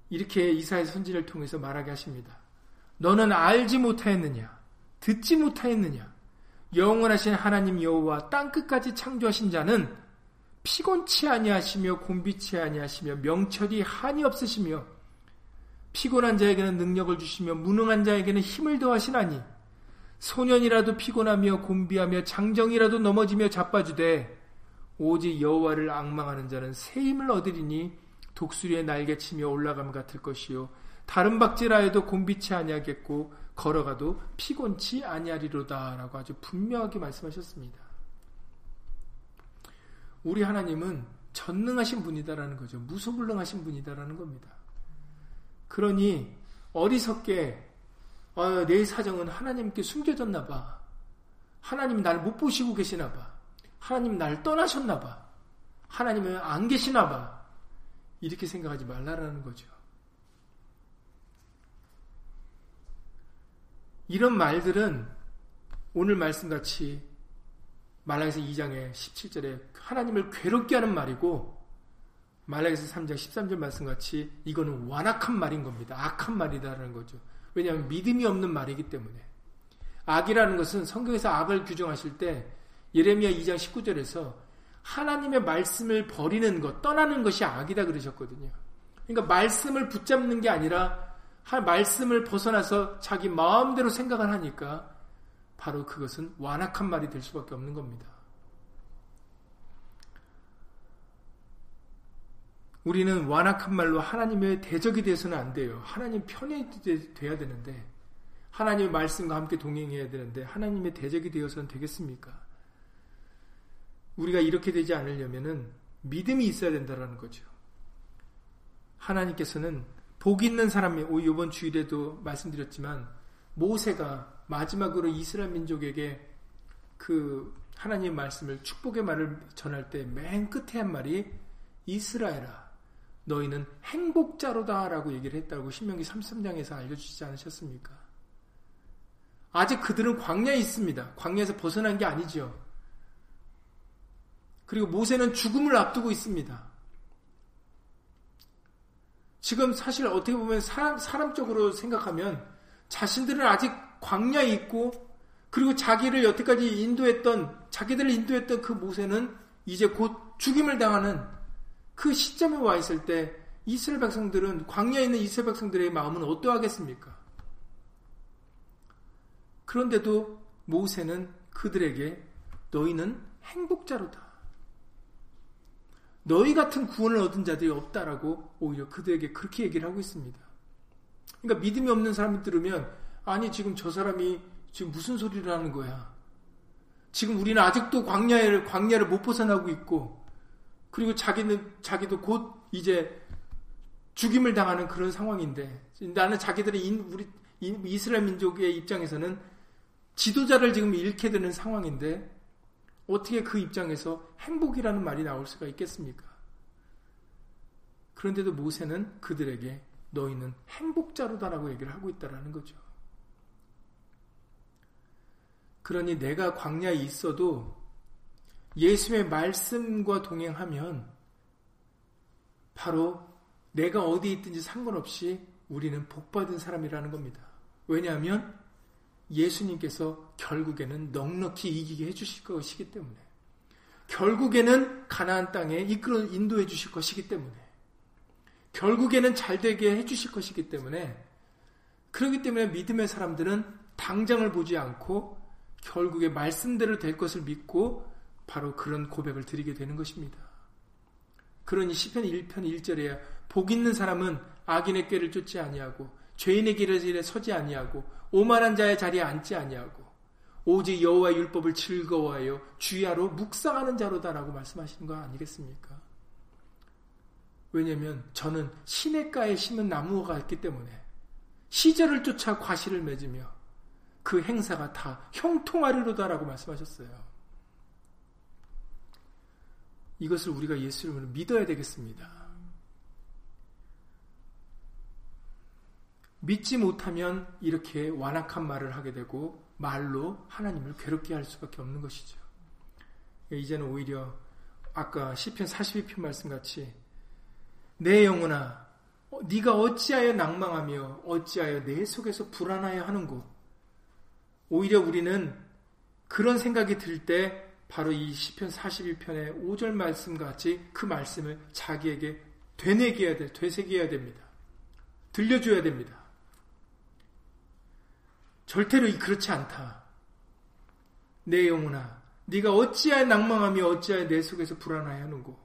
이렇게 이사의 선지를 통해서 말하게 하십니다. 너는 알지 못하였느냐? 듣지 못하였느냐? 영원하신 하나님 여호와 땅 끝까지 창조하신 자는 피곤치 아니하시며 곤비치 아니하시며 명철이 한이 없으시며 피곤한 자에게는 능력을 주시며 무능한 자에게는 힘을 더하시나니 소년이라도 피곤하며 곤비하며 장정이라도 넘어지며 자빠주되 오직 여호와를 악망하는 자는 새 힘을 얻으리니 독수리의 날개치며 올라감 같을 것이요 다른 박질하여도 곤비치 아니하겠고 걸어가도 피곤치 아니하리로다라고 아주 분명하게 말씀하셨습니다. 우리 하나님은 전능하신 분이다라는 거죠. 무소불능하신 분이다라는 겁니다. 그러니 어리석게 어, 내 사정은 하나님께 숨겨졌나 봐. 하나님이 날 못 보시고 계시나 봐. 하나님 날 떠나셨나 봐. 하나님은 안 계시나 봐. 이렇게 생각하지 말라라는 거죠. 이런 말들은 오늘 말씀같이 말라기서 2장의 17절에 하나님을 괴롭게 하는 말이고 말라기서 3장 13절 말씀같이 이거는 완악한 말인 겁니다. 악한 말이다라는 거죠. 왜냐하면 믿음이 없는 말이기 때문에 악이라는 것은 성경에서 악을 규정하실 때 예레미야 2장 19절에서 하나님의 말씀을 버리는 것, 떠나는 것이 악이다 그러셨거든요. 그러니까 말씀을 붙잡는 게 아니라 말씀을 벗어나서 자기 마음대로 생각을 하니까 바로 그것은 완악한 말이 될 수밖에 없는 겁니다. 우리는 완악한 말로 하나님의 대적이 되어서는 안 돼요. 하나님 편이 돼야 되는데, 하나님의 말씀과 함께 동행해야 되는데, 하나님의 대적이 되어서는 되겠습니까? 우리가 이렇게 되지 않으려면 믿음이 있어야 된다는 거죠. 하나님께서는 복 있는 사람이, 이번 주일에도 말씀드렸지만, 모세가 마지막으로 이스라엘 민족에게 그 하나님의 말씀을 축복의 말을 전할 때 맨 끝에 한 말이 이스라엘아 너희는 행복자로다라고 얘기를 했다고 신명기 33장에서 알려주시지 않으셨습니까? 아직 그들은 광야에 있습니다. 광야에서 벗어난 게 아니죠. 그리고 모세는 죽음을 앞두고 있습니다. 지금 사실 어떻게 보면 사람, 사람적으로 생각하면 자신들은 아직 광야에 있고 그리고 자기를 여태까지 인도했던 자기들을 인도했던 그 모세는 이제 곧 죽임을 당하는 그 시점에 와 있을 때 이스라엘 백성들은 광야에 있는 이스라엘 백성들의 마음은 어떠하겠습니까? 그런데도 모세는 그들에게 너희는 행복자로다. 너희 같은 구원을 얻은 자들이 없다라고 오히려 그들에게 그렇게 얘기를 하고 있습니다. 그러니까 믿음이 없는 사람이 들으면 아니 지금 저 사람이 지금 무슨 소리를 하는 거야? 지금 우리는 아직도 광야를 광야를 못 벗어나고 있고 그리고 자기는 자기도 곧 이제 죽임을 당하는 그런 상황인데 나는 자기들의 인, 우리 이스라엘 민족의 입장에서는 지도자를 지금 잃게 되는 상황인데 어떻게 그 입장에서 행복이라는 말이 나올 수가 있겠습니까? 그런데도 모세는 그들에게 너희는 행복자로다라고 얘기를 하고 있다라는 거죠. 그러니 내가 광야에 있어도 예수의 말씀과 동행하면 바로 내가 어디 있든지 상관없이 우리는 복받은 사람이라는 겁니다. 왜냐하면 예수님께서 결국에는 넉넉히 이기게 해주실 것이기 때문에 결국에는 가나안 땅에 이끌어 인도해 주실 것이기 때문에 결국에는 잘 되게 해 주실 것이기 때문에 그렇기 때문에 믿음의 사람들은 당장을 보지 않고 결국에 말씀대로 될 것을 믿고 바로 그런 고백을 드리게 되는 것입니다. 그러니 시편 1편 1절에 복 있는 사람은 악인의 꾀를 쫓지 아니하고 죄인의 길에 서지 아니하고 오만한 자의 자리에 앉지 아니하고 오직 여호와의 율법을 즐거워하여 주야로 묵상하는 자로다라고 말씀하시는 거 아니겠습니까? 왜냐하면 저는 시냇가에 심은 나무가 있기 때문에 시절을 쫓아 과실을 맺으며 그 행사가 다 형통하리로다라고 말씀하셨어요. 이것을 우리가 예수님을 믿어야 되겠습니다. 믿지 못하면 이렇게 완악한 말을 하게 되고 말로 하나님을 괴롭게 할 수밖에 없는 것이죠. 이제는 오히려 아까 시편 42편 말씀 같이 내 영혼아 어, 네가 어찌하여 낭망하며 어찌하여 내 속에서 불안하여 하는고 오히려 우리는 그런 생각이 들 때 바로 이 시편 42편의 5절 말씀 같이 그 말씀을 자기에게 되뇌겨야 돼, 되새겨야 됩니다. 들려줘야 됩니다. 절대로 그렇지 않다. 내 영혼아, 네가 어찌하여 낭망하며 어찌하여 내 속에서 불안하여 하는고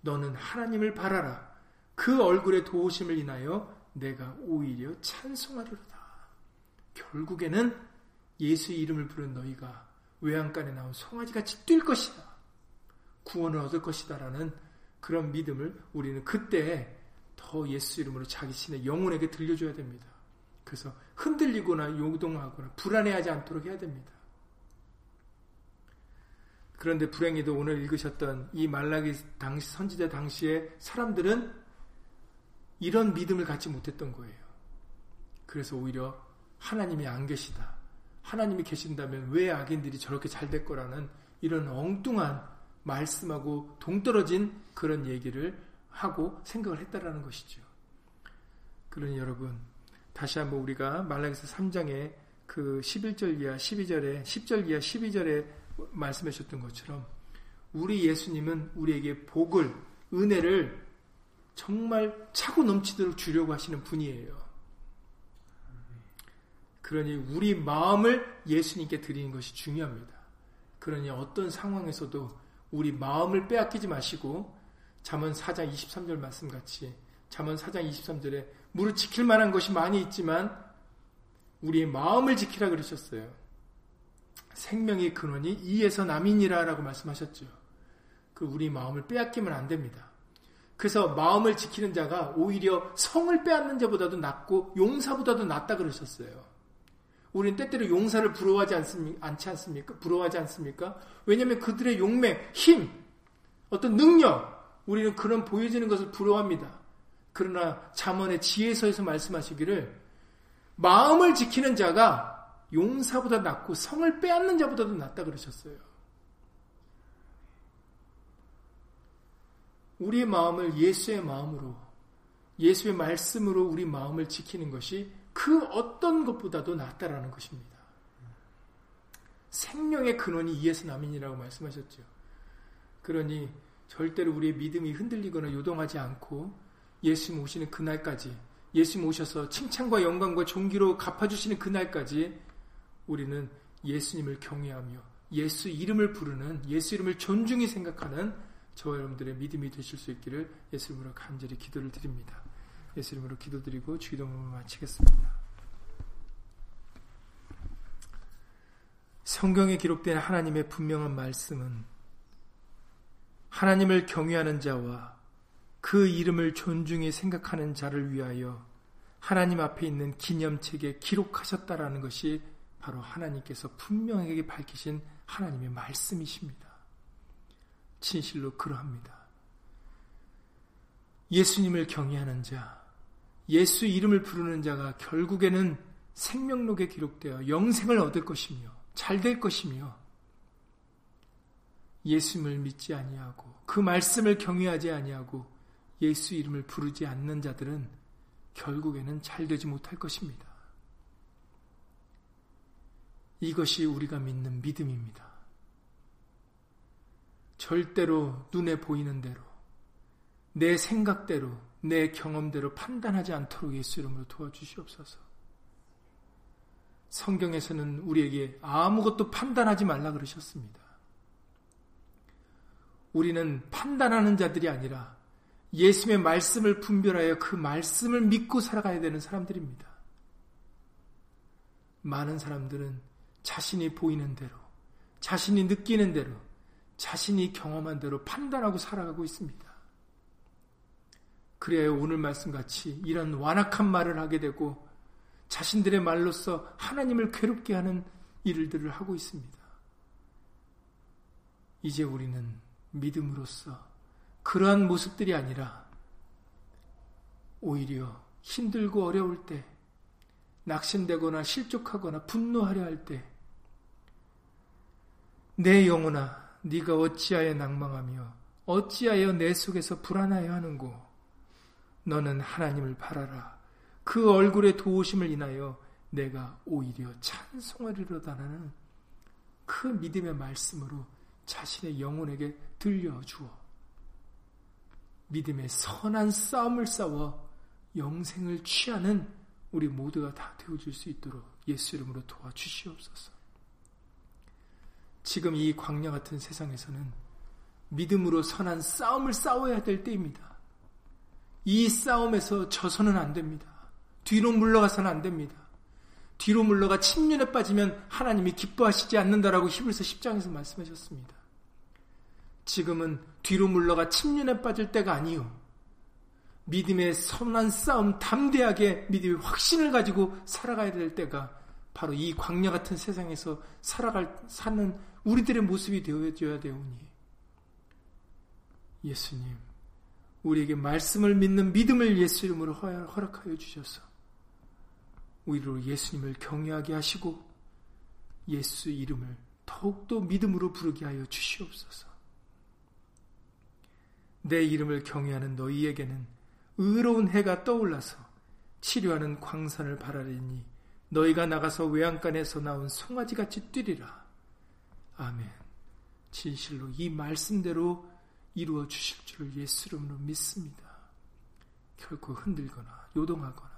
너는 하나님을 바라라. 그 얼굴의 도우심을 인하여 내가 오히려 찬송하리로다. 결국에는 예수 이름을 부른 너희가 외양간에 나온 송아지같이 뛸 것이다. 구원을 얻을 것이다라는 그런 믿음을 우리는 그때 더 예수 이름으로 자기 신의 영혼에게 들려줘야 됩니다. 그래서 흔들리거나 요동하거나 불안해하지 않도록 해야 됩니다. 그런데 불행히도 오늘 읽으셨던 이 말라기 당시 선지자 당시에 사람들은 이런 믿음을 갖지 못했던 거예요. 그래서 오히려 하나님이 안 계시다. 하나님이 계신다면 왜 악인들이 저렇게 잘 될 거라는 이런 엉뚱한 말씀하고 동떨어진 그런 얘기를 하고 생각을 했다라는 것이죠. 그러니 여러분, 다시 한번 우리가 말라기서 3장에 그 11절 이하 12절에 10절 이하 12절에 말씀하셨던 것처럼 우리 예수님은 우리에게 복을 은혜를 정말 차고 넘치도록 주려고 하시는 분이에요. 그러니 우리 마음을 예수님께 드리는 것이 중요합니다. 그러니 어떤 상황에서도 우리 마음을 빼앗기지 마시고 잠언 4장 23절 말씀 같이 잠언 4장 23절에 무릇 지킬 만한 것이 많이 있지만 우리의 마음을 지키라 그러셨어요. 생명의 근원이 이에서 남이니라라고 말씀하셨죠. 그 우리 마음을 빼앗기면 안 됩니다. 그래서 마음을 지키는 자가 오히려 성을 빼앗는 자보다도 낫고 용사보다도 낫다 그러셨어요. 우리는 때때로 용사를 부러워하지 않습니까? 않지 않습니까? 부러워하지 않습니까? 왜냐하면 그들의 용맹, 힘, 어떤 능력, 우리는 그런 보여지는 것을 부러워합니다. 그러나 잠언의 지혜서에서 말씀하시기를 마음을 지키는 자가 용사보다 낫고 성을 빼앗는 자보다도 낫다 그러셨어요. 우리의 마음을 예수의 마음으로, 예수의 말씀으로 우리 마음을 지키는 것이 그 어떤 것보다도 낫다라는 것입니다. 생명의 근원이 이에서 남인이라고 말씀하셨죠. 그러니 절대로 우리의 믿음이 흔들리거나 요동하지 않고 예수님 오시는 그날까지 예수님 오셔서 칭찬과 영광과 존귀로 갚아주시는 그날까지 우리는 예수님을 경외하며 예수 이름을 부르는 예수 이름을 존중히 생각하는 저와 여러분들의 믿음이 되실 수 있기를 예수 이름으로 간절히 기도를 드립니다. 예수 이름으로 기도드리고 주기도문을 마치겠습니다. 성경에 기록된 하나님의 분명한 말씀은 하나님을 경외하는 자와 그 이름을 존중히 생각하는 자를 위하여 하나님 앞에 있는 기념책에 기록하셨다라는 것이 바로 하나님께서 분명하게 밝히신 하나님의 말씀이십니다. 진실로 그러합니다. 예수님을 경외하는 자, 예수 이름을 부르는 자가 결국에는 생명록에 기록되어 영생을 얻을 것이며 잘 될 것이며 예수님을 믿지 아니하고 그 말씀을 경외하지 아니하고 예수 이름을 부르지 않는 자들은 결국에는 잘 되지 못할 것입니다. 이것이 우리가 믿는 믿음입니다. 절대로 눈에 보이는 대로, 내 생각대로, 내 경험대로 판단하지 않도록 예수 이름으로 도와주시옵소서. 성경에서는 우리에게 아무것도 판단하지 말라 그러셨습니다. 우리는 판단하는 자들이 아니라 예수님의 말씀을 분별하여 그 말씀을 믿고 살아가야 되는 사람들입니다. 많은 사람들은 자신이 보이는 대로, 자신이 느끼는 대로, 자신이 경험한 대로 판단하고 살아가고 있습니다. 그래야 오늘 말씀같이 이런 완악한 말을 하게 되고 자신들의 말로써 하나님을 괴롭게 하는 일들을 하고 있습니다. 이제 우리는 믿음으로써 그러한 모습들이 아니라 오히려 힘들고 어려울 때 낙심되거나 실족하거나 분노하려 할 때 내 영혼아 네가 어찌하여 낭망하며 어찌하여 내 속에서 불안하여 하는고 너는 하나님을 바라라. 그 얼굴의 도우심을 인하여 내가 오히려 찬송하리로다라는 그 믿음의 말씀으로 자신의 영혼에게 들려주어 믿음의 선한 싸움을 싸워 영생을 취하는 우리 모두가 다 되어줄 수 있도록 예수 이름으로 도와주시옵소서. 지금 이 광야 같은 세상에서는 믿음으로 선한 싸움을 싸워야 될 때입니다. 이 싸움에서 져서는 안 됩니다. 뒤로 물러가서는 안 됩니다. 뒤로 물러가 침륜에 빠지면 하나님이 기뻐하시지 않는다라고 히브리서 10장에서 말씀하셨습니다. 지금은 뒤로 물러가 침륜에 빠질 때가 아니요. 믿음의 선한 싸움 담대하게 믿음의 확신을 가지고 살아가야 될 때가 바로 이 광야 같은 세상에서 살아갈 사는 우리들의 모습이 되어줘야 되오니 예수님 우리에게 말씀을 믿는 믿음을 예수 이름으로 허락하여 주셔서 우리로 예수님을 경외하게 하시고 예수 이름을 더욱더 믿음으로 부르게 하여 주시옵소서. 내 이름을 경외하는 너희에게는 의로운 해가 떠올라서 치료하는 광산을 바라리니 너희가 나가서 외양간에서 나온 송아지같이 뛰리라. 아멘. 진실로 이 말씀대로 이루어 주실 줄을 예수 이름으로 믿습니다. 결코 흔들거나 요동하거나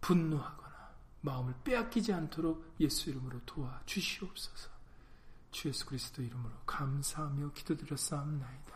분노하거나 마음을 빼앗기지 않도록 예수 이름으로 도와 주시옵소서. 주 예수 그리스도 이름으로 감사하며 기도드렸사옵나이다.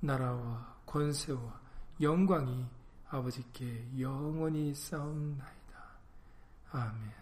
나라와 권세와 영광이 아버지께 영원히 싸움나이다. 아멘.